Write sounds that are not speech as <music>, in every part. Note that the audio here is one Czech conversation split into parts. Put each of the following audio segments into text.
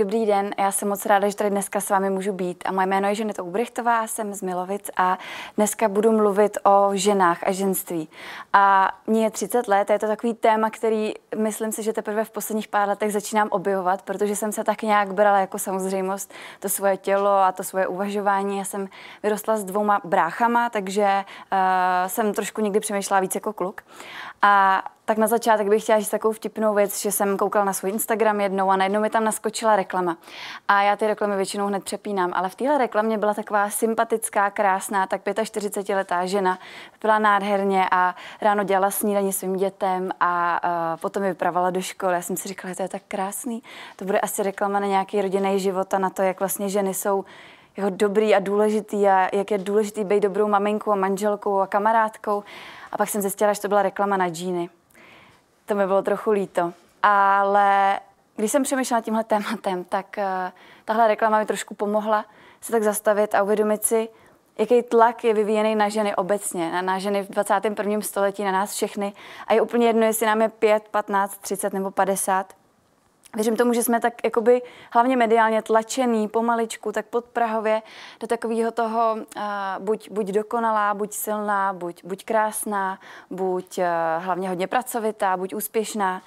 dobrý den. Já jsem moc ráda, že tady dneska s vámi můžu být. A moje jméno je Ženeta Ubrichtová, jsem z Milovic a dneska budu mluvit o ženách a ženství. A mně je 30 let a je to takový téma, který myslím si, že teprve v posledních pár letech začínám objevovat, protože jsem se tak nějak brala jako samozřejmost to svoje tělo a to svoje uvažování. Já jsem vyrostla s dvouma bráchama, takže uh, jsem trošku někdy přemýšlela víc jako kluk. A tak na začátek bych chtěla říct takovou vtipnou věc, že jsem koukala na svůj Instagram jednou a najednou mi tam naskočila reklama. A já ty reklamy většinou hned přepínám, ale v téhle reklamě byla taková sympatická, krásná, tak 45-letá žena, byla nádherně a ráno dělala snídaní svým dětem a uh, potom je vypravala do školy. Já jsem si říkala, že to je tak krásný. To bude asi reklama na nějaký rodinný život a na to, jak vlastně ženy jsou jako dobrý a důležitý a jak je důležitý být dobrou maminkou a manželkou a kamarádkou. A pak jsem zjistila, že to byla reklama na džíny. To mi bylo trochu líto. Ale když jsem přemýšlela tímhle tématem, tak uh, tahle reklama mi trošku pomohla se tak zastavit a uvědomit si, jaký tlak je vyvíjený na ženy obecně, na, na ženy v 21. století, na nás všechny. A je úplně jedno, jestli nám je 5, 15, 30 nebo 50. Věřím tomu, že jsme tak jakoby hlavně mediálně tlačený pomaličku, tak podprahově do takového toho uh, buď, buď dokonalá, buď silná, buď, buď krásná, buď uh, hlavně hodně pracovitá, buď úspěšná.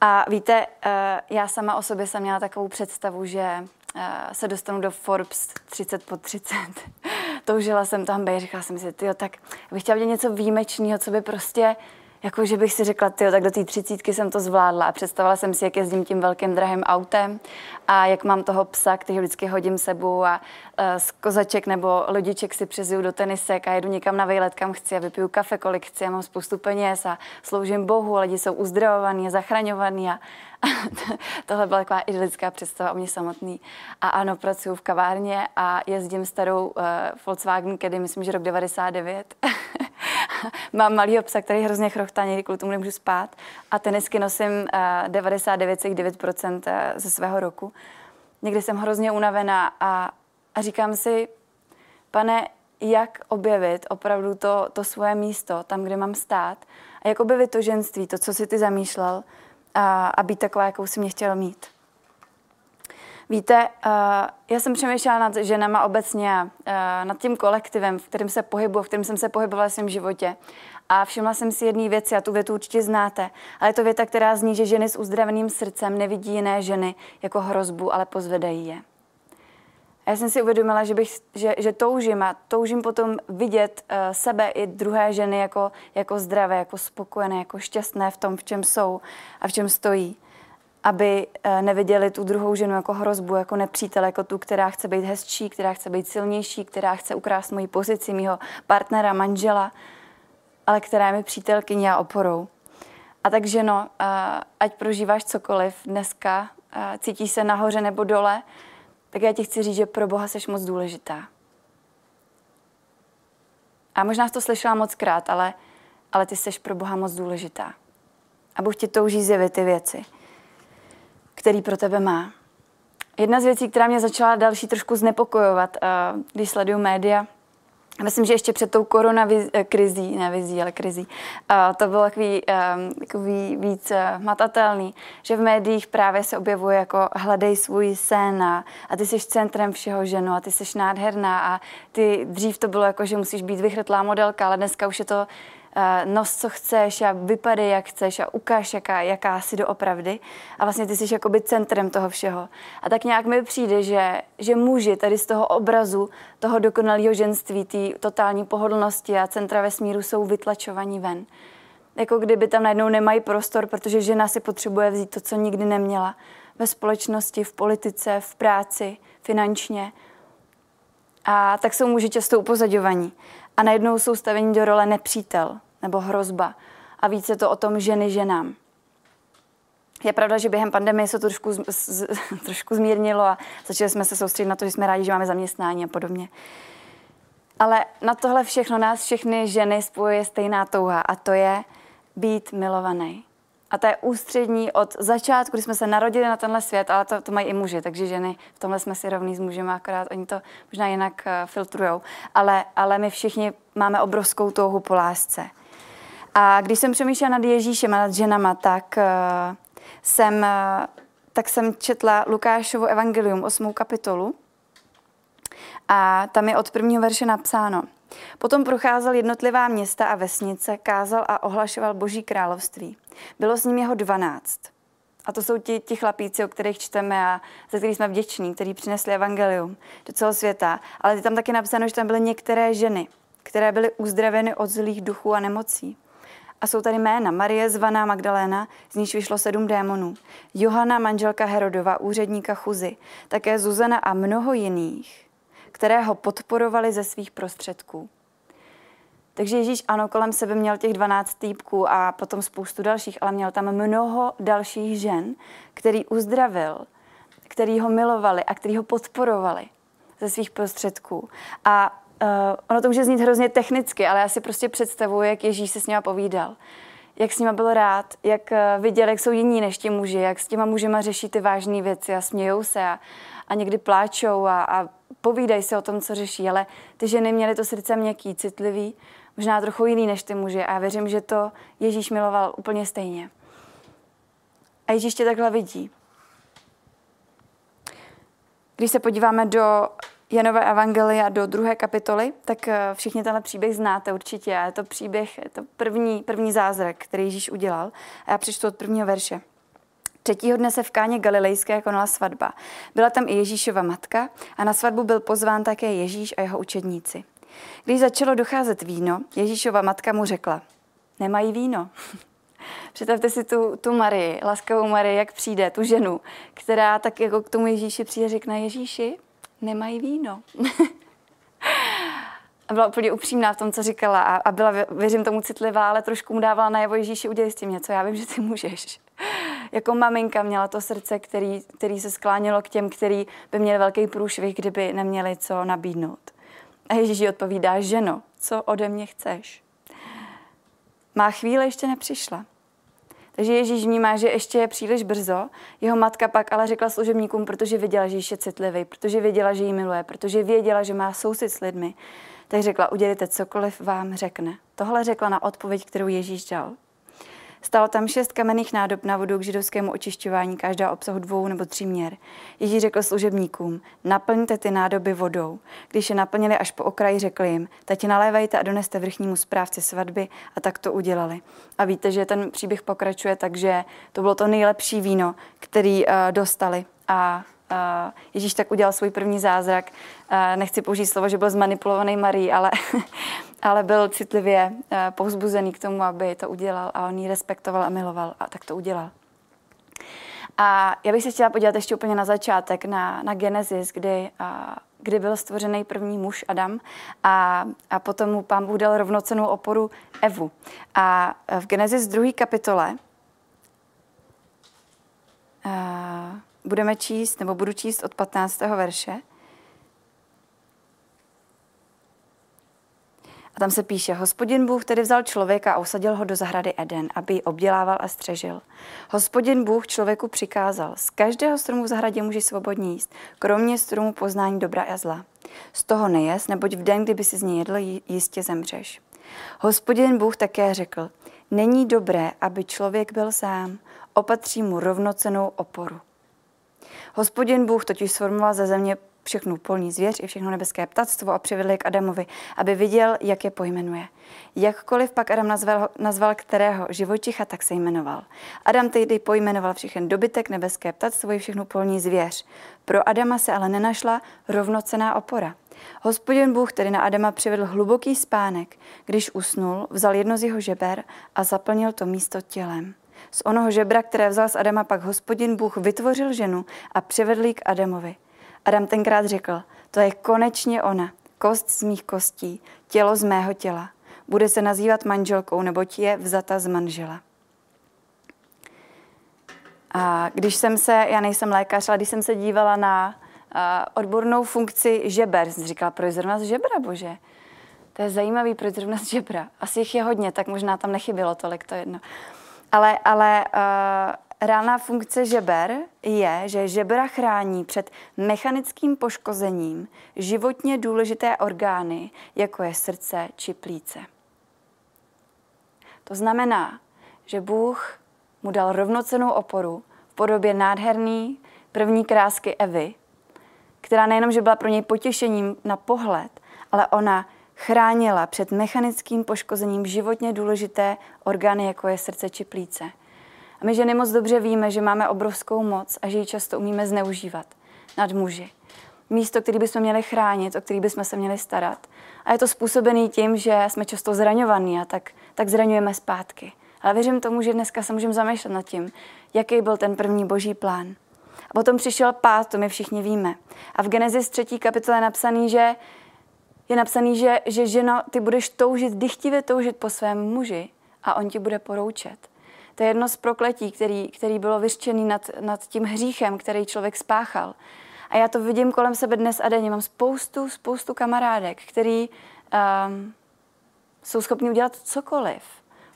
A víte, uh, já sama o sobě jsem měla takovou představu, že uh, se dostanu do Forbes 30 po 30. <laughs> Toužila jsem tam být, říkala jsem si, tyjo, tak bych chtěla něco výjimečného, co by prostě jako, že bych si řekla, ty, tak do té třicítky jsem to zvládla a představila jsem si, jak jezdím tím velkým drahým autem a jak mám toho psa, který vždycky hodím sebou a uh, z kozaček nebo lodiček si přezuju do tenisek a jedu někam na vejlet, kam chci a vypiju kafe, kolik chci a mám spoustu peněz a sloužím Bohu lidi jsou uzdravovaní zachraňovaní a, a <laughs> tohle byla taková idylická představa o mě samotný. A ano, pracuji v kavárně a jezdím starou uh, Volkswagen, kedy myslím, že rok 99. <laughs> <laughs> mám malýho psa, který hrozně chrochtá, někdy kvůli tomu nemůžu spát. A tenisky nosím uh, eh, 99,9% eh, ze svého roku. Někdy jsem hrozně unavená a, a říkám si, pane, jak objevit opravdu to, to svoje místo, tam, kde mám stát, a jak objevit to ženství, to, co si ty zamýšlel, a, a být taková, jakou si mě chtěl mít. Víte, uh, já jsem přemýšlela nad ženama obecně, uh, nad tím kolektivem, v kterém se pohybuji, v kterém jsem se pohybovala v svém životě. A všimla jsem si jedné věci, a tu větu určitě znáte, ale je to věta, která zní, že ženy s uzdraveným srdcem nevidí jiné ženy jako hrozbu, ale pozvedají je. A já jsem si uvědomila, že, bych, že, že toužím a toužím potom vidět uh, sebe i druhé ženy jako, jako zdravé, jako spokojené, jako šťastné v tom, v čem jsou a v čem stojí aby eh, neviděli tu druhou ženu jako hrozbu, jako nepřítel, jako tu, která chce být hezčí, která chce být silnější, která chce ukrást moji pozici, mého partnera, manžela, ale která je mi přítelkyní a oporou. A takže no, ať prožíváš cokoliv dneska, cítíš se nahoře nebo dole, tak já ti chci říct, že pro Boha jsi moc důležitá. A možná jsi to slyšela moc krát, ale, ale ty jsi pro Boha moc důležitá. A Bůh ti touží zjevit ty věci který pro tebe má. Jedna z věcí, která mě začala další trošku znepokojovat, eh, když sleduju média, Myslím, že ještě před tou koronakrizí, ne vizí, ale krizí, eh, to bylo takový, eh, takový víc matatelný, že v médiích právě se objevuje jako hledej svůj sen a, a ty jsi centrem všeho ženu a ty jsi nádherná a ty dřív to bylo jako, že musíš být vychrtlá modelka, ale dneska už je to nos, co chceš a vypadej, jak chceš a ukáž, jaká, jaká jsi doopravdy. A vlastně ty jsi jakoby centrem toho všeho. A tak nějak mi přijde, že, že muži tady z toho obrazu, toho dokonalého ženství, té totální pohodlnosti a centra vesmíru jsou vytlačovaní ven. Jako kdyby tam najednou nemají prostor, protože žena si potřebuje vzít to, co nikdy neměla. Ve společnosti, v politice, v práci, finančně. A tak jsou muži často upozadovaní a najednou jsou stavení do role nepřítel nebo hrozba. A více to o tom ženy ženám. Je pravda, že během pandemie se to trošku, z, z, <laughs> trošku zmírnilo a začali jsme se soustředit na to, že jsme rádi, že máme zaměstnání a podobně. Ale na tohle všechno nás všechny ženy spojuje stejná touha a to je být milovaný. A to je ústřední od začátku, kdy jsme se narodili na tenhle svět, ale to, to mají i muži, takže ženy v tomhle jsme si rovní s mužem, akorát oni to možná jinak uh, filtrujou. Ale, ale my všichni máme obrovskou touhu po lásce. A když jsem přemýšlela nad Ježíšem a nad ženama, tak uh, jsem uh, tak jsem četla Lukášovo evangelium, 8. kapitolu. A tam je od prvního verše napsáno. Potom procházel jednotlivá města a vesnice, kázal a ohlašoval Boží království. Bylo s ním jeho dvanáct. A to jsou ti, ti chlapíci, o kterých čteme a za kterých jsme vděční, kteří přinesli evangelium do celého světa. Ale je tam taky napsáno, že tam byly některé ženy, které byly uzdraveny od zlých duchů a nemocí. A jsou tady jména. Marie zvaná Magdaléna, z níž vyšlo sedm démonů. Johana, manželka Herodova, úředníka Chuzy. Také Zuzana a mnoho jiných, které ho podporovali ze svých prostředků. Takže Ježíš ano, kolem sebe měl těch 12 týpků a potom spoustu dalších, ale měl tam mnoho dalších žen, který uzdravil, který ho milovali a který ho podporovali ze svých prostředků. A uh, ono to může znít hrozně technicky, ale já si prostě představuji, jak Ježíš se s nima povídal. Jak s nima byl rád, jak uh, viděl, jak jsou jiní než ti muži, jak s těma mužema řeší ty vážné věci a smějou se a, a někdy pláčou a, a povídají si o tom, co řeší. Ale ty ženy měly to srdce měkký, citlivý možná trochu jiný než ty muži a věřím, že to Ježíš miloval úplně stejně. A Ježíš tě takhle vidí. Když se podíváme do Janové evangelia do druhé kapitoly, tak eh, všichni tenhle příběh znáte určitě. A je to příběh, je to první, první zázrak, který Ježíš udělal. A já přečtu od prvního verše. Třetího dne se v Káně Galilejské konala svatba. Byla tam i Ježíšova matka a na svatbu byl pozván také Ježíš a jeho učedníci. Když začalo docházet víno, Ježíšova matka mu řekla, nemají víno. <laughs> Představte si tu, tu Marii, laskavou Marii, jak přijde, tu ženu, která tak jako k tomu Ježíši přijde řekne, Ježíši, nemají víno. <laughs> a byla úplně upřímná v tom, co říkala a, a byla, věřím tomu, citlivá, ale trošku mu dávala najevo Ježíši, udělej s tím něco, já vím, že ty můžeš. Jako maminka měla to srdce, který, který se sklánělo k těm, který by měli velký průšvih, kdyby neměli co nabídnout. A Ježíš odpovídá, ženo, co ode mě chceš? Má chvíle ještě nepřišla. Takže Ježíš vnímá, že ještě je příliš brzo. Jeho matka pak ale řekla služebníkům, protože viděla, že je citlivý, protože věděla, že jí miluje, protože věděla, že má soucit s lidmi, tak řekla, udělejte cokoliv vám řekne. Tohle řekla na odpověď, kterou Ježíš dal. Stalo tam šest kamenných nádob na vodu k židovskému očišťování, každá obsahu dvou nebo tří měr. Ježíš řekl služebníkům, naplňte ty nádoby vodou. Když je naplnili až po okraji, řekl jim, teď nalévejte a doneste vrchnímu správci svatby a tak to udělali. A víte, že ten příběh pokračuje, takže to bylo to nejlepší víno, který uh, dostali. A Ježíš tak udělal svůj první zázrak. Nechci použít slovo, že byl zmanipulovaný Marí, ale, <laughs> ale byl citlivě uh, povzbuzený k tomu, aby to udělal a on ji respektoval a miloval a tak to udělal. A já bych se chtěla podívat ještě úplně na začátek, na, na Genesis, kdy, a, kdy byl stvořený první muž Adam a, a potom mu pán Bůh dal rovnocenou oporu Evu. A v Genesis 2. kapitole a, budeme číst, nebo budu číst od 15. verše. A tam se píše, hospodin Bůh tedy vzal člověka a usadil ho do zahrady Eden, aby ji obdělával a střežil. Hospodin Bůh člověku přikázal, z každého stromu v zahradě můžeš svobodně jíst, kromě stromu poznání dobra a zla. Z toho nejes, neboť v den, kdyby si z něj jedl, jistě zemřeš. Hospodin Bůh také řekl, není dobré, aby člověk byl sám, opatří mu rovnocenou oporu. Hospodin Bůh totiž sformoval ze země všechnu polní zvěř i všechno nebeské ptactvo a přivedl je k Adamovi, aby viděl, jak je pojmenuje. Jakkoliv pak Adam nazval, nazval kterého živočicha, tak se jmenoval. Adam tehdy pojmenoval všechen dobytek, nebeské ptactvo i všechnu polní zvěř. Pro Adama se ale nenašla rovnocená opora. Hospodin Bůh tedy na Adama přivedl hluboký spánek. Když usnul, vzal jedno z jeho žeber a zaplnil to místo tělem. Z onoho žebra, které vzal z Adama, pak hospodin Bůh vytvořil ženu a přivedl ji k Adamovi. Adam tenkrát řekl, to je konečně ona, kost z mých kostí, tělo z mého těla. Bude se nazývat manželkou, neboť je vzata z manžela. A když jsem se, já nejsem lékař, ale když jsem se dívala na uh, odbornou funkci žeber, jsem říkala, proč zrovna z žebra, bože? To je zajímavý, proč zrovna z žebra. Asi jich je hodně, tak možná tam nechybělo tolik, to jedno. Ale, ale uh, reálná funkce žeber je, že žebra chrání před mechanickým poškozením životně důležité orgány, jako je srdce či plíce. To znamená, že Bůh mu dal rovnocenou oporu, v podobě nádherný první krásky Evy, která nejenom, že byla pro něj potěšením na pohled, ale ona chránila před mechanickým poškozením životně důležité orgány, jako je srdce či plíce. A my ženy moc dobře víme, že máme obrovskou moc a že ji často umíme zneužívat nad muži. Místo, který bychom měli chránit, o který bychom se měli starat. A je to způsobený tím, že jsme často zraňovaní a tak, tak zraňujeme zpátky. Ale věřím tomu, že dneska se můžeme zamýšlet nad tím, jaký byl ten první boží plán. A potom přišel pád, to my všichni víme. A v Genesis 3. kapitole je napsaný, že je napsaný, že, že ženo, ty budeš toužit, dychtivě toužit po svém muži a on ti bude poroučet. To je jedno z prokletí, který, který bylo vyřčený nad, nad tím hříchem, který člověk spáchal. A já to vidím kolem sebe dnes a denně. Mám spoustu, spoustu kamarádek, který um, jsou schopni udělat cokoliv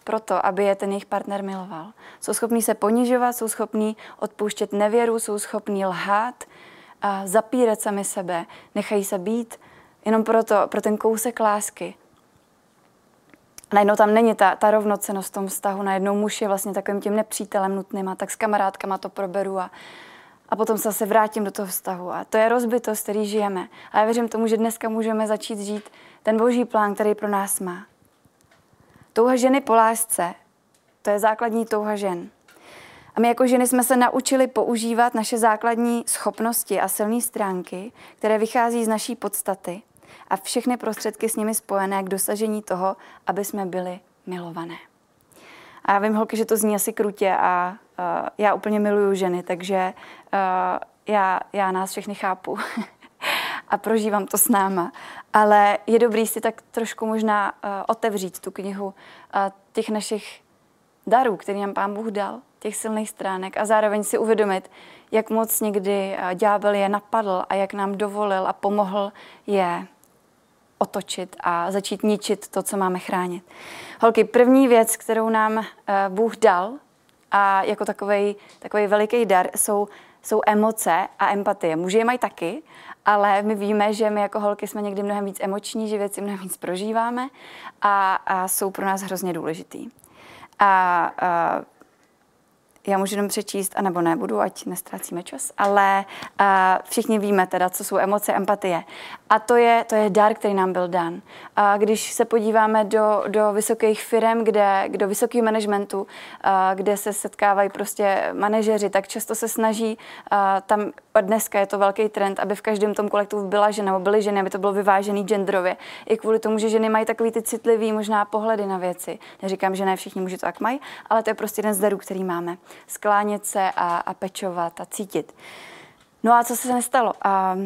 proto, aby je ten jejich partner miloval. Jsou schopní se ponižovat, jsou schopní odpouštět nevěru, jsou schopní lhát, a zapírat sami sebe, nechají se být jenom proto, pro ten kousek lásky. A najednou tam není ta, ta rovnocenost v tom vztahu. Najednou muž je vlastně takovým tím nepřítelem nutným a tak s kamarádkama to proberu a, a potom se zase vrátím do toho vztahu. A to je rozbitost, který žijeme. A já věřím tomu, že dneska můžeme začít žít ten boží plán, který pro nás má. Touha ženy po lásce, to je základní touha žen. A my jako ženy jsme se naučili používat naše základní schopnosti a silné stránky, které vychází z naší podstaty a všechny prostředky s nimi spojené k dosažení toho, aby jsme byli milované. A já vím, holky, že to zní asi krutě a uh, já úplně miluju ženy, takže uh, já, já nás všechny chápu <laughs> a prožívám to s náma. Ale je dobrý si tak trošku možná uh, otevřít tu knihu uh, těch našich darů, který nám Pán Bůh dal, těch silných stránek a zároveň si uvědomit, jak moc někdy ďábel je napadl a jak nám dovolil a pomohl je otočit a začít ničit to, co máme chránit. Holky, první věc, kterou nám Bůh dal a jako takový takový veliký dar, jsou, jsou emoce a empatie. Muži je mají taky, ale my víme, že my jako holky jsme někdy mnohem víc emoční, že věci mnohem víc prožíváme a, a jsou pro nás hrozně důležitý. A, a já můžu jenom přečíst, anebo nebudu, ať nestrácíme čas, ale uh, všichni víme teda, co jsou emoce, empatie. A to je, to je dar, který nám byl dan. A když se podíváme do, do vysokých firm, kde, do vysokého managementu, uh, kde se setkávají prostě manažeři, tak často se snaží, uh, tam dneska je to velký trend, aby v každém tom kolektivu byla žena, nebo byly ženy, aby to bylo vyvážený genderově. I kvůli tomu, že ženy mají takový ty citlivý možná pohledy na věci. Neříkám, že ne všichni muži to tak mají, ale to je prostě jeden z darů, který máme sklánět se a, a pečovat a cítit. No a co se nestalo? A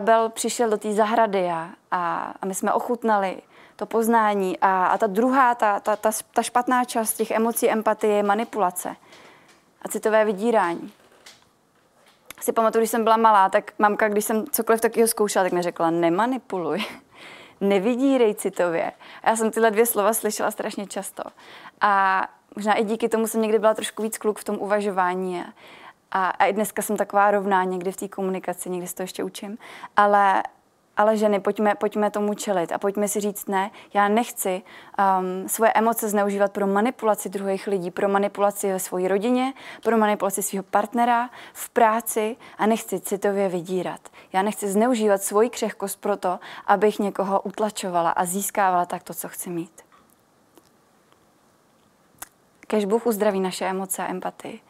byl přišel do té zahrady a, a, a my jsme ochutnali to poznání a, a ta druhá, ta, ta, ta, ta špatná část těch emocí, empatie je manipulace a citové vydírání. Si pamatuju, když jsem byla malá, tak mamka, když jsem cokoliv takového zkoušela, tak mi řekla, nemanipuluj, <laughs> nevydírej citově. A já jsem tyhle dvě slova slyšela strašně často. A možná i díky tomu jsem někdy byla trošku víc kluk v tom uvažování. A, a i dneska jsem taková rovná někdy v té komunikaci, někdy se to ještě učím. Ale, ale ženy, pojďme, pojďme tomu čelit a pojďme si říct ne, já nechci um, svoje emoce zneužívat pro manipulaci druhých lidí, pro manipulaci ve své rodině, pro manipulaci svého partnera, v práci a nechci citově vydírat. Já nechci zneužívat svoji křehkost proto, abych někoho utlačovala a získávala tak to, co chci mít. Kež Bůh uzdraví naše emoce a empatii,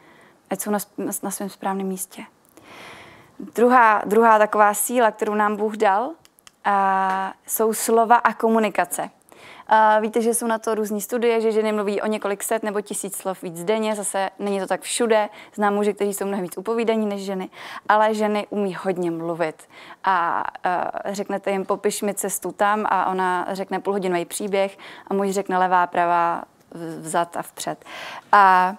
ať jsou na, na svém správném místě. Druhá, druhá taková síla, kterou nám Bůh dal, a jsou slova a komunikace. A víte, že jsou na to různé studie, že ženy mluví o několik set nebo tisíc slov víc denně, zase není to tak všude. Znám muže, kteří jsou mnohem víc upovídaní než ženy, ale ženy umí hodně mluvit. A, a řeknete jim, popiš mi cestu tam a ona řekne půlhodinový příběh a muž řekne levá, pravá, vzad a vpřed. A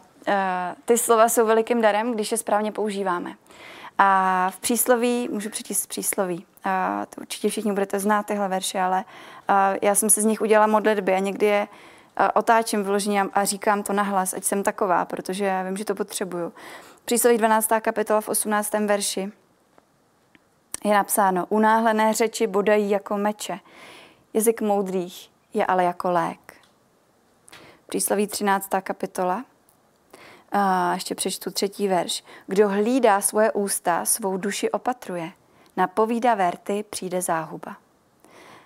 ty slova jsou velikým darem, když je správně používáme. A v přísloví, můžu přečíst přísloví, a to určitě všichni budete znát tyhle verše, ale a já jsem se z nich udělala modlitby a někdy je otáčím vyloženě a říkám to nahlas, ať jsem taková, protože vím, že to potřebuju. Přísloví 12. kapitola v 18. verši je napsáno, unáhlené řeči bodají jako meče, jazyk moudrých je ale jako lék. Přísloví 13. kapitola, A ještě přečtu třetí verš. Kdo hlídá svoje ústa, svou duši opatruje. Na povída verty přijde záhuba.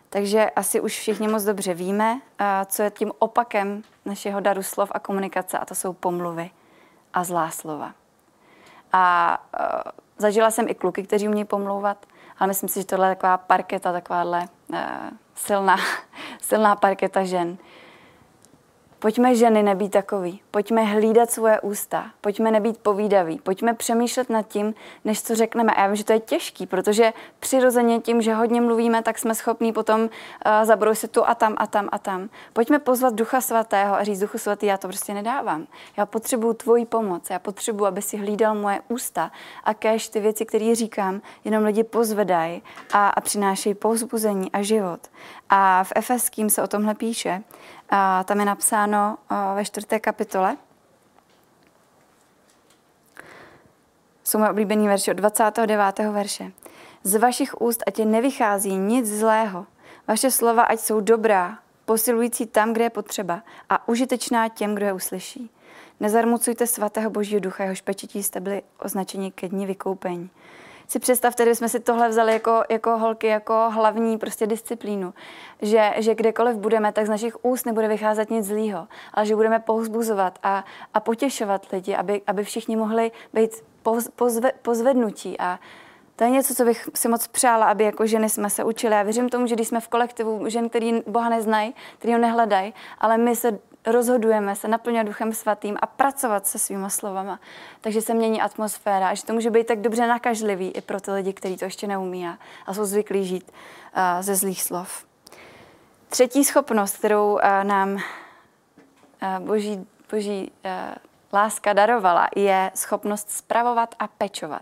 Takže asi už všichni moc dobře víme, co je tím opakem našeho daru slov a komunikace, a to jsou pomluvy a zlá slova. A uh, zažila jsem i kluky, kteří umějí pomlouvat, ale myslím si, že tohle je taková parketa, takováhle uh, silná, <laughs> silná parketa žen. Pojďme ženy nebýt takový. Pojďme hlídat svoje ústa. Pojďme nebýt povídaví. Pojďme přemýšlet nad tím, než co řekneme. A já vím, že to je těžký, protože přirozeně tím, že hodně mluvíme, tak jsme schopní potom uh, zabrousit tu a tam a tam a tam. Pojďme pozvat Ducha Svatého a říct Duchu Svatý, já to prostě nedávám. Já potřebuju tvoji pomoc. Já potřebuju, aby si hlídal moje ústa. A kež ty věci, které říkám, jenom lidi pozvedají a, a přinášejí povzbuzení a život. A v Efeským se o tomhle píše, a tam je napsáno ve čtvrté kapitole. Jsou moje oblíbený verše od 29. verše. Z vašich úst ať je nevychází nic zlého. Vaše slova ať jsou dobrá, posilující tam, kde je potřeba a užitečná těm, kdo je uslyší. Nezarmucujte svatého božího ducha, jehož pečetí jste byli označeni ke dní vykoupení si představte, jsme si tohle vzali jako, jako holky, jako hlavní prostě disciplínu, že, že kdekoliv budeme, tak z našich úst nebude vycházet nic zlýho, ale že budeme povzbuzovat a, a potěšovat lidi, aby, aby všichni mohli být pozve, pozvednutí a to je něco, co bych si moc přála, aby jako ženy jsme se učili. Já věřím tomu, že když jsme v kolektivu žen, který Boha neznají, který ho nehledají, ale my se rozhodujeme se naplňovat Duchem Svatým a pracovat se svýma slovama. Takže se mění atmosféra a že to může být tak dobře nakažlivý i pro ty lidi, kteří to ještě neumí a, jsou zvyklí žít ze zlých slov. Třetí schopnost, kterou nám boží, boží láska darovala, je schopnost spravovat a pečovat.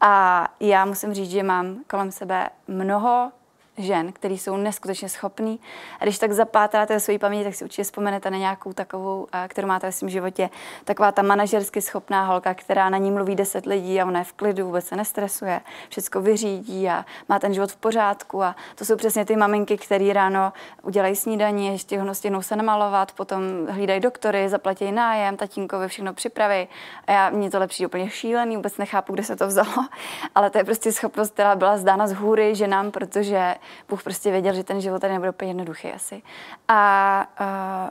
A já musím říct, že mám kolem sebe mnoho žen, který jsou neskutečně schopný. A když tak zapátráte ve své paměti, tak si určitě vzpomenete na nějakou takovou, kterou máte ve svém životě. Taková ta manažersky schopná holka, která na ní mluví deset lidí a ona je v klidu, vůbec se nestresuje, všechno vyřídí a má ten život v pořádku. A to jsou přesně ty maminky, které ráno udělají snídaní, ještě ho stěhnou se namalovat, potom hlídají doktory, zaplatí nájem, tatínkovi všechno připraví. A já, mě to lepší úplně šílený, vůbec nechápu, kde se to vzalo, <laughs> ale to je prostě schopnost, která byla zdána z hůry ženám, protože Bůh prostě věděl, že ten život tady nebude úplně jednoduchý asi. A, a,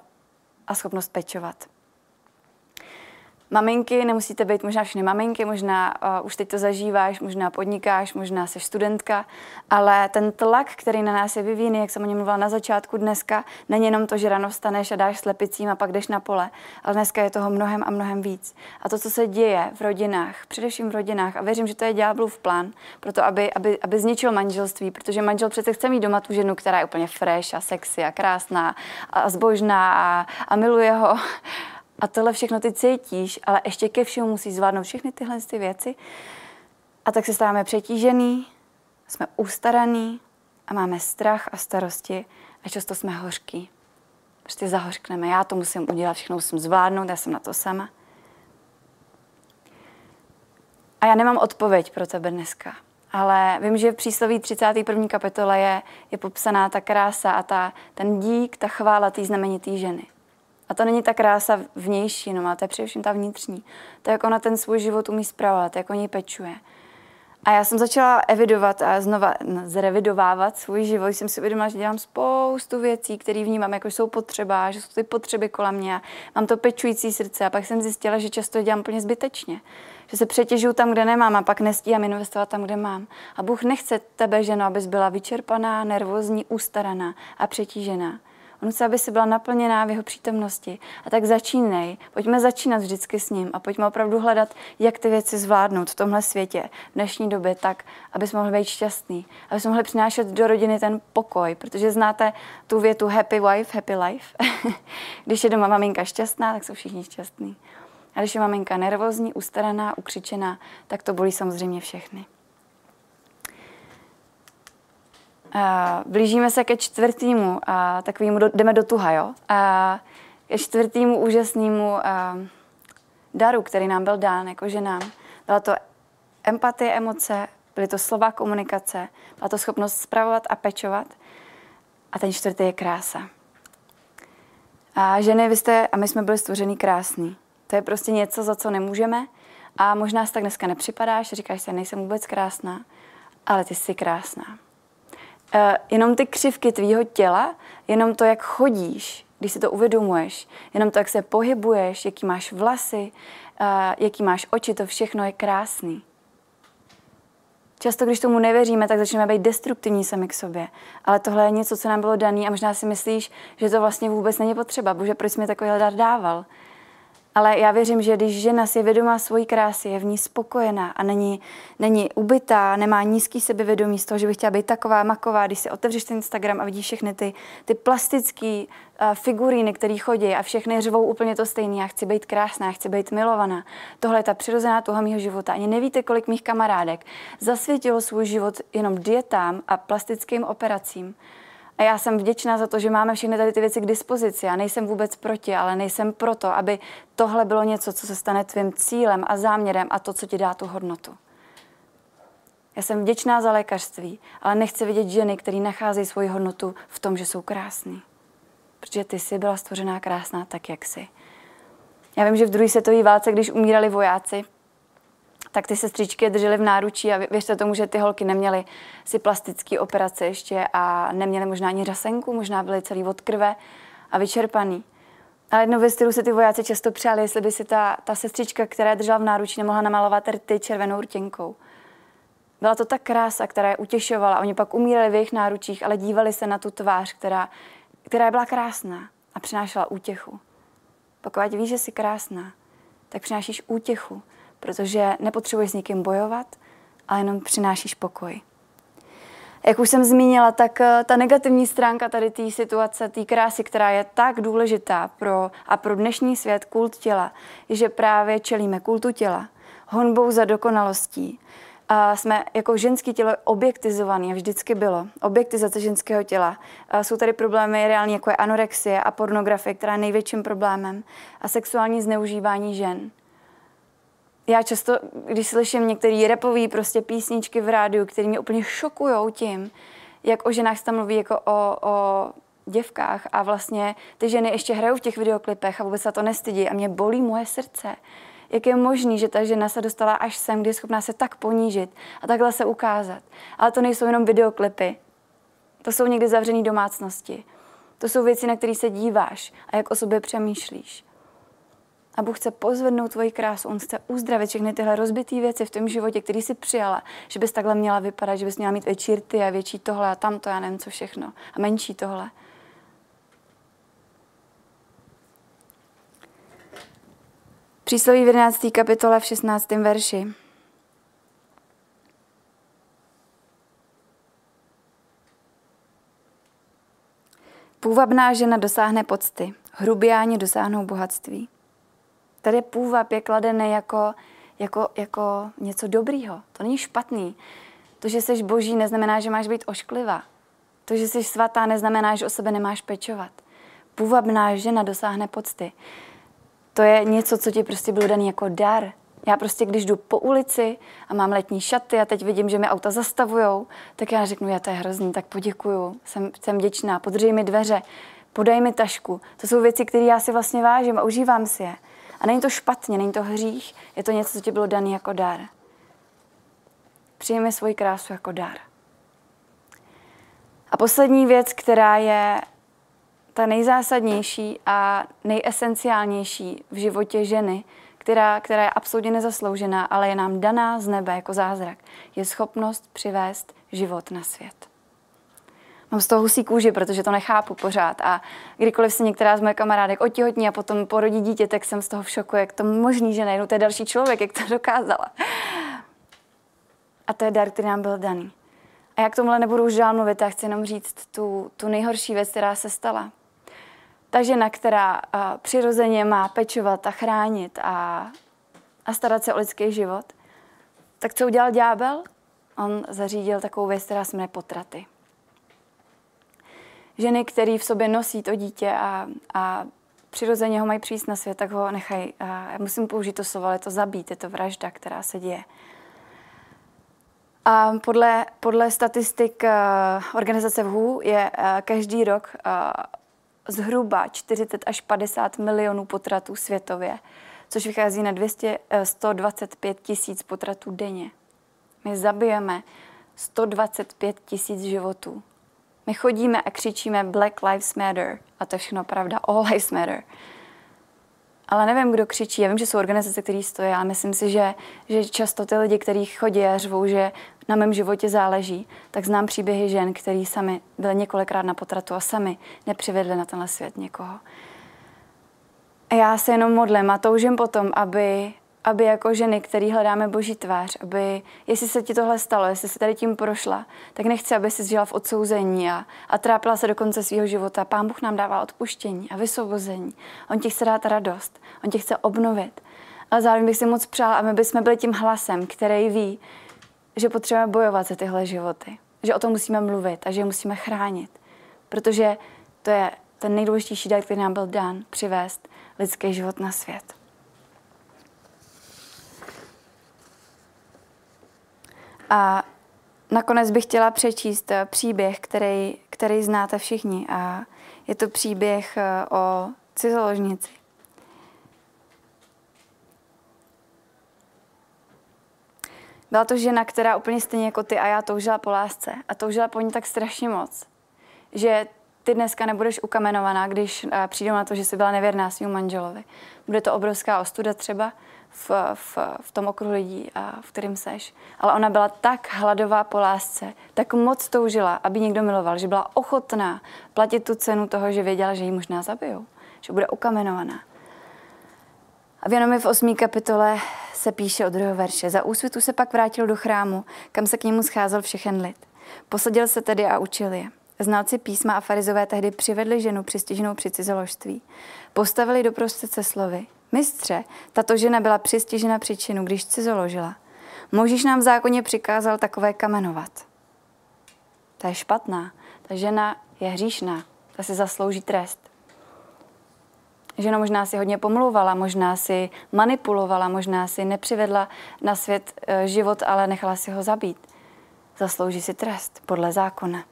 a schopnost pečovat. Maminky, nemusíte být možná všechny maminky, možná uh, už teď to zažíváš, možná podnikáš, možná jsi studentka, ale ten tlak, který na nás je vyvíjený, jak jsem o něm mluvila na začátku dneska, není jenom to, že ráno vstaneš a dáš slepicím a pak jdeš na pole, ale dneska je toho mnohem a mnohem víc. A to, co se děje v rodinách, především v rodinách, a věřím, že to je ďáblův plán, proto aby, aby, aby zničil manželství, protože manžel přece chce mít doma tu ženu, která je úplně fresh a sexy a krásná a zbožná a, a miluje ho a tohle všechno ty cítíš, ale ještě ke všemu musíš zvládnout všechny tyhle ty věci. A tak se stáváme přetížený, jsme ustaraný a máme strach a starosti a často jsme hořký. Prostě zahořkneme. Já to musím udělat, všechno musím zvládnout, já jsem na to sama. A já nemám odpověď pro tebe dneska. Ale vím, že v přísloví 31. kapitole je, je popsaná ta krása a ta, ten dík, ta chvála té znamenité ženy. A to není ta krása vnější, no, ale to je především ta vnitřní. To, jak ona ten svůj život umí zpravovat, jak o něj pečuje. A já jsem začala evidovat a znova zrevidovávat svůj život. Jsem si uvědomila, že dělám spoustu věcí, které vnímám, jako jsou potřeba, že jsou ty potřeby kolem mě. Mám to pečující srdce a pak jsem zjistila, že často dělám úplně zbytečně. Že se přetěžuju tam, kde nemám a pak nestíhám investovat tam, kde mám. A Bůh nechce tebe, ženo, abys byla vyčerpaná, nervózní, ustaraná a přetížená. On chce, aby si byla naplněná v jeho přítomnosti. A tak začínej. Pojďme začínat vždycky s ním a pojďme opravdu hledat, jak ty věci zvládnout v tomhle světě, v dnešní době, tak, aby jsme mohli být šťastní, aby jsme mohli přinášet do rodiny ten pokoj, protože znáte tu větu happy wife, happy life. <laughs> když je doma maminka šťastná, tak jsou všichni šťastní. A když je maminka nervózní, ustaraná, ukřičená, tak to bolí samozřejmě všechny. Blížíme se ke čtvrtému, a takovému, jdeme do tuha, jo? A ke čtvrtému úžasnému daru, který nám byl dán jako ženám. Byla to empatie, emoce, byly to slova komunikace, byla to schopnost spravovat a pečovat. A ten čtvrtý je krása. A ženy, vy jste, a my jsme byli stvořený krásný. To je prostě něco, za co nemůžeme. A možná si tak dneska nepřipadáš, říkáš si, nejsem vůbec krásná, ale ty jsi krásná. Uh, jenom ty křivky tvýho těla, jenom to, jak chodíš, když si to uvědomuješ, jenom to, jak se pohybuješ, jaký máš vlasy, uh, jaký máš oči, to všechno je krásný. Často, když tomu nevěříme, tak začneme být destruktivní sami k sobě. Ale tohle je něco, co nám bylo dané a možná si myslíš, že to vlastně vůbec není potřeba. Bože, proč jsi mi takový dar dával? Ale já věřím, že když žena si je vědomá svojí krásy, je v ní spokojená a není, není ubytá, nemá nízký sebevědomí z toho, že by chtěla být taková, maková, když si otevřeš ten Instagram a vidíš všechny ty, ty plastické uh, figuríny, které chodí a všechny řvou úplně to stejné. Já chci být krásná, já chci být milovaná. Tohle je ta přirozená tuha mého života. Ani nevíte, kolik mých kamarádek zasvětilo svůj život jenom dietám a plastickým operacím a já jsem vděčná za to, že máme všechny tady ty věci k dispozici. Já nejsem vůbec proti, ale nejsem proto, aby tohle bylo něco, co se stane tvým cílem a záměrem a to, co ti dá tu hodnotu. Já jsem vděčná za lékařství, ale nechci vidět ženy, které nacházejí svoji hodnotu v tom, že jsou krásný. Protože ty jsi byla stvořená krásná tak, jak jsi. Já vím, že v druhé světové válce, když umírali vojáci, tak ty sestřičky je držely v náručí a věřte tomu, že ty holky neměly si plastické operace ještě a neměly možná ani řasenku, možná byly celý od krve a vyčerpaný. Ale jednou ve stylu se ty vojáci často přáli, jestli by si ta, ta sestřička, která držela v náručí, nemohla namalovat rty červenou rtěnkou. Byla to ta krása, která je utěšovala. Oni pak umírali v jejich náručích, ale dívali se na tu tvář, která, která byla krásná a přinášela útěchu. Pokud víš, že jsi krásná, tak přinášíš útěchu protože nepotřebuješ s někým bojovat, ale jenom přinášíš pokoj. Jak už jsem zmínila, tak eh, ta negativní stránka tady té situace, té krásy, která je tak důležitá pro, a pro dnešní svět, kult těla, je, že právě čelíme kultu těla, honbou za dokonalostí. A jsme jako ženský tělo objektizovaný, a vždycky bylo. Objektizace ženského těla. A jsou tady problémy reální, jako je anorexie a pornografie, která je největším problémem. A sexuální zneužívání žen já často, když slyším některé repové prostě písničky v rádiu, které mě úplně šokují tím, jak o ženách se tam mluví jako o, o děvkách a vlastně ty ženy ještě hrajou v těch videoklipech a vůbec se to nestydí a mě bolí moje srdce. Jak je možný, že ta žena se dostala až sem, kdy je schopná se tak ponížit a takhle se ukázat. Ale to nejsou jenom videoklipy. To jsou někdy zavřené domácnosti. To jsou věci, na které se díváš a jak o sobě přemýšlíš. A Bůh chce pozvednout tvoji krásu, On chce uzdravit všechny tyhle rozbité věci v tom životě, který si přijala, že bys takhle měla vypadat, že bys měla mít větší rty a větší tohle a tamto, já nevím co všechno, a menší tohle. Přísloví v 11. kapitole v 16. verši. Půvabná žena dosáhne pocty, hrubiáni dosáhnou bohatství. Tady půvab je kladený jako, jako, jako něco dobrýho. To není špatný. To, že jsi boží, neznamená, že máš být ošklivá. To, že jsi svatá, neznamená, že o sebe nemáš pečovat. Půvabná žena dosáhne pocty. To je něco, co ti prostě bylo daný jako dar. Já prostě, když jdu po ulici a mám letní šaty a teď vidím, že mi auta zastavujou, tak já řeknu, já to je hrozný, tak poděkuju, jsem, jsem vděčná, podřej mi dveře, podej mi tašku. To jsou věci, které já si vlastně vážím a užívám si je. A není to špatně, není to hřích, je to něco, co ti bylo dané jako dar. Přijmi svoji krásu jako dar. A poslední věc, která je ta nejzásadnější a nejesenciálnější v životě ženy, která, která je absolutně nezasloužená, ale je nám daná z nebe jako zázrak, je schopnost přivést život na svět mám z toho husí kůži, protože to nechápu pořád. A kdykoliv se některá z mojich kamarádek otěhotní a potom porodí dítě, tak jsem z toho v šoku, jak to možný, že najednou to je další člověk, jak to <laughs> dokázala. A to je dar, který nám byl daný. A já k tomuhle nebudu už dál mluvit, já chci jenom říct tu, tu nejhorší věc, která se stala. Ta žena, která a, přirozeně má pečovat a chránit a, a starat se o lidský život, tak co udělal ďábel? On zařídil takovou věc, která se jmenuje potraty ženy, které v sobě nosí to dítě a, a přirozeně ho mají přijít na svět, tak ho nechají, já musím použít to slovo, ale to zabít, je to vražda, která se děje. A podle, podle statistik uh, organizace WHO je uh, každý rok uh, zhruba 40 až 50 milionů potratů světově, což vychází na 200, 125 tisíc potratů denně. My zabijeme 125 tisíc životů. My chodíme a křičíme Black Lives Matter a to je všechno pravda, All Lives Matter. Ale nevím, kdo křičí. Já vím, že jsou organizace, které stojí, ale myslím si, že, že často ty lidi, kteří chodí a řvou, že na mém životě záleží, tak znám příběhy žen, který sami byly několikrát na potratu a sami nepřivedli na tenhle svět někoho. A já se jenom modlím a toužím potom, aby, aby jako ženy, který hledáme boží tvář, aby, jestli se ti tohle stalo, jestli se tady tím prošla, tak nechci, aby si žila v odsouzení a, a trápila se do konce svého života. Pán Bůh nám dává odpuštění a vysvobození. On ti chce dát radost, on tě chce obnovit. Ale zároveň bych si moc přála, aby jsme byli tím hlasem, který ví, že potřebujeme bojovat za tyhle životy. Že o tom musíme mluvit a že je musíme chránit. Protože to je ten nejdůležitější dar, který nám byl dán, přivést lidský život na svět. A nakonec bych chtěla přečíst eh, příběh, který, který znáte všichni. A je to příběh eh, o cizoložnici. Byla to žena, která úplně stejně jako ty a já toužila po lásce. A toužila po ní tak strašně moc, že ty dneska nebudeš ukamenovaná, když eh, přijdu na to, že jsi byla nevěrná svým manželovi. Bude to obrovská ostuda třeba v, v, v tom okruhu lidí, a v kterým seš. Ale ona byla tak hladová po lásce, tak moc toužila, aby někdo miloval, že byla ochotná platit tu cenu toho, že věděla, že ji možná zabijou, že bude ukamenovaná. A v jenom v 8. kapitole se píše od druhého verše. Za úsvitu se pak vrátil do chrámu, kam se k němu scházel všechen lid. Posadil se tedy a učil je. Znalci písma a farizové tehdy přivedli ženu přistiženou při cizoložství. Postavili do se slovy. Mistře, tato žena byla přistižena příčinu, když cizoložila. Možíš nám v zákoně přikázal takové kamenovat. Ta je špatná. Ta žena je hříšná. Ta si zaslouží trest. Žena možná si hodně pomluvala, možná si manipulovala, možná si nepřivedla na svět e, život, ale nechala si ho zabít. Zaslouží si trest podle zákona.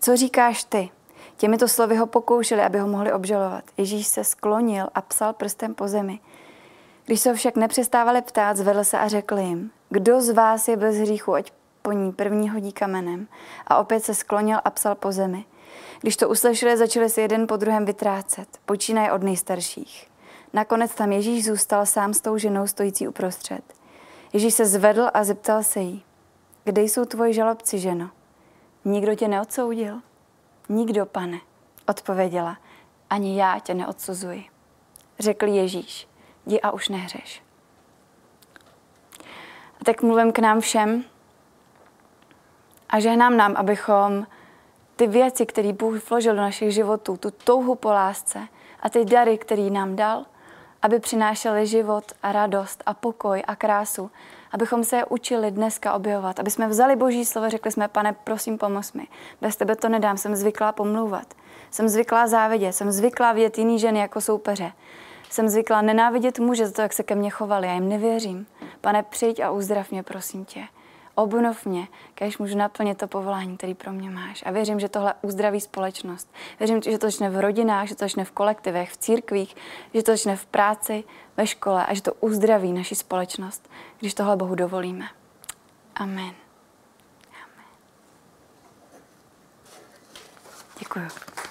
Co říkáš ty? Těmito slovy ho pokoušeli, aby ho mohli obžalovat. Ježíš se sklonil a psal prstem po zemi. Když se ho však nepřestávali ptát, zvedl se a řekl jim, kdo z vás je bez hříchu, ať po ní první hodí kamenem. A opět se sklonil a psal po zemi. Když to uslyšeli, začali si jeden po druhém vytrácet, počínaje od nejstarších. Nakonec tam Ježíš zůstal sám s tou ženou stojící uprostřed. Ježíš se zvedl a zeptal se jí, kde jsou tvoji žalobci, ženo? Nikdo tě neodsoudil? Nikdo, pane, odpověděla, ani já tě neodsuzuji. Řekl Ježíš, jdi a už nehřeš. A tak mluvím k nám všem a žehnám nám, abychom ty věci, které Bůh vložil do našich životů, tu touhu po lásce a ty dary, který nám dal, aby přinášely život a radost a pokoj a krásu, abychom se je učili dneska objevovat, aby jsme vzali Boží slovo, řekli jsme, pane, prosím, pomoz mi. Bez tebe to nedám, jsem zvyklá pomlouvat. Jsem zvyklá závidět, jsem zvyklá vidět jiný ženy jako soupeře. Jsem zvyklá nenávidět muže za to, jak se ke mně chovali, já jim nevěřím. Pane, přijď a uzdrav mě, prosím tě obnov mě, kež můžu naplnit to povolání, který pro mě máš. A věřím, že tohle uzdraví společnost. Věřím, že to začne v rodinách, že to začne v kolektivech, v církvích, že to začne v práci, ve škole a že to uzdraví naši společnost, když tohle Bohu dovolíme. Amen. Amen. Děkuji.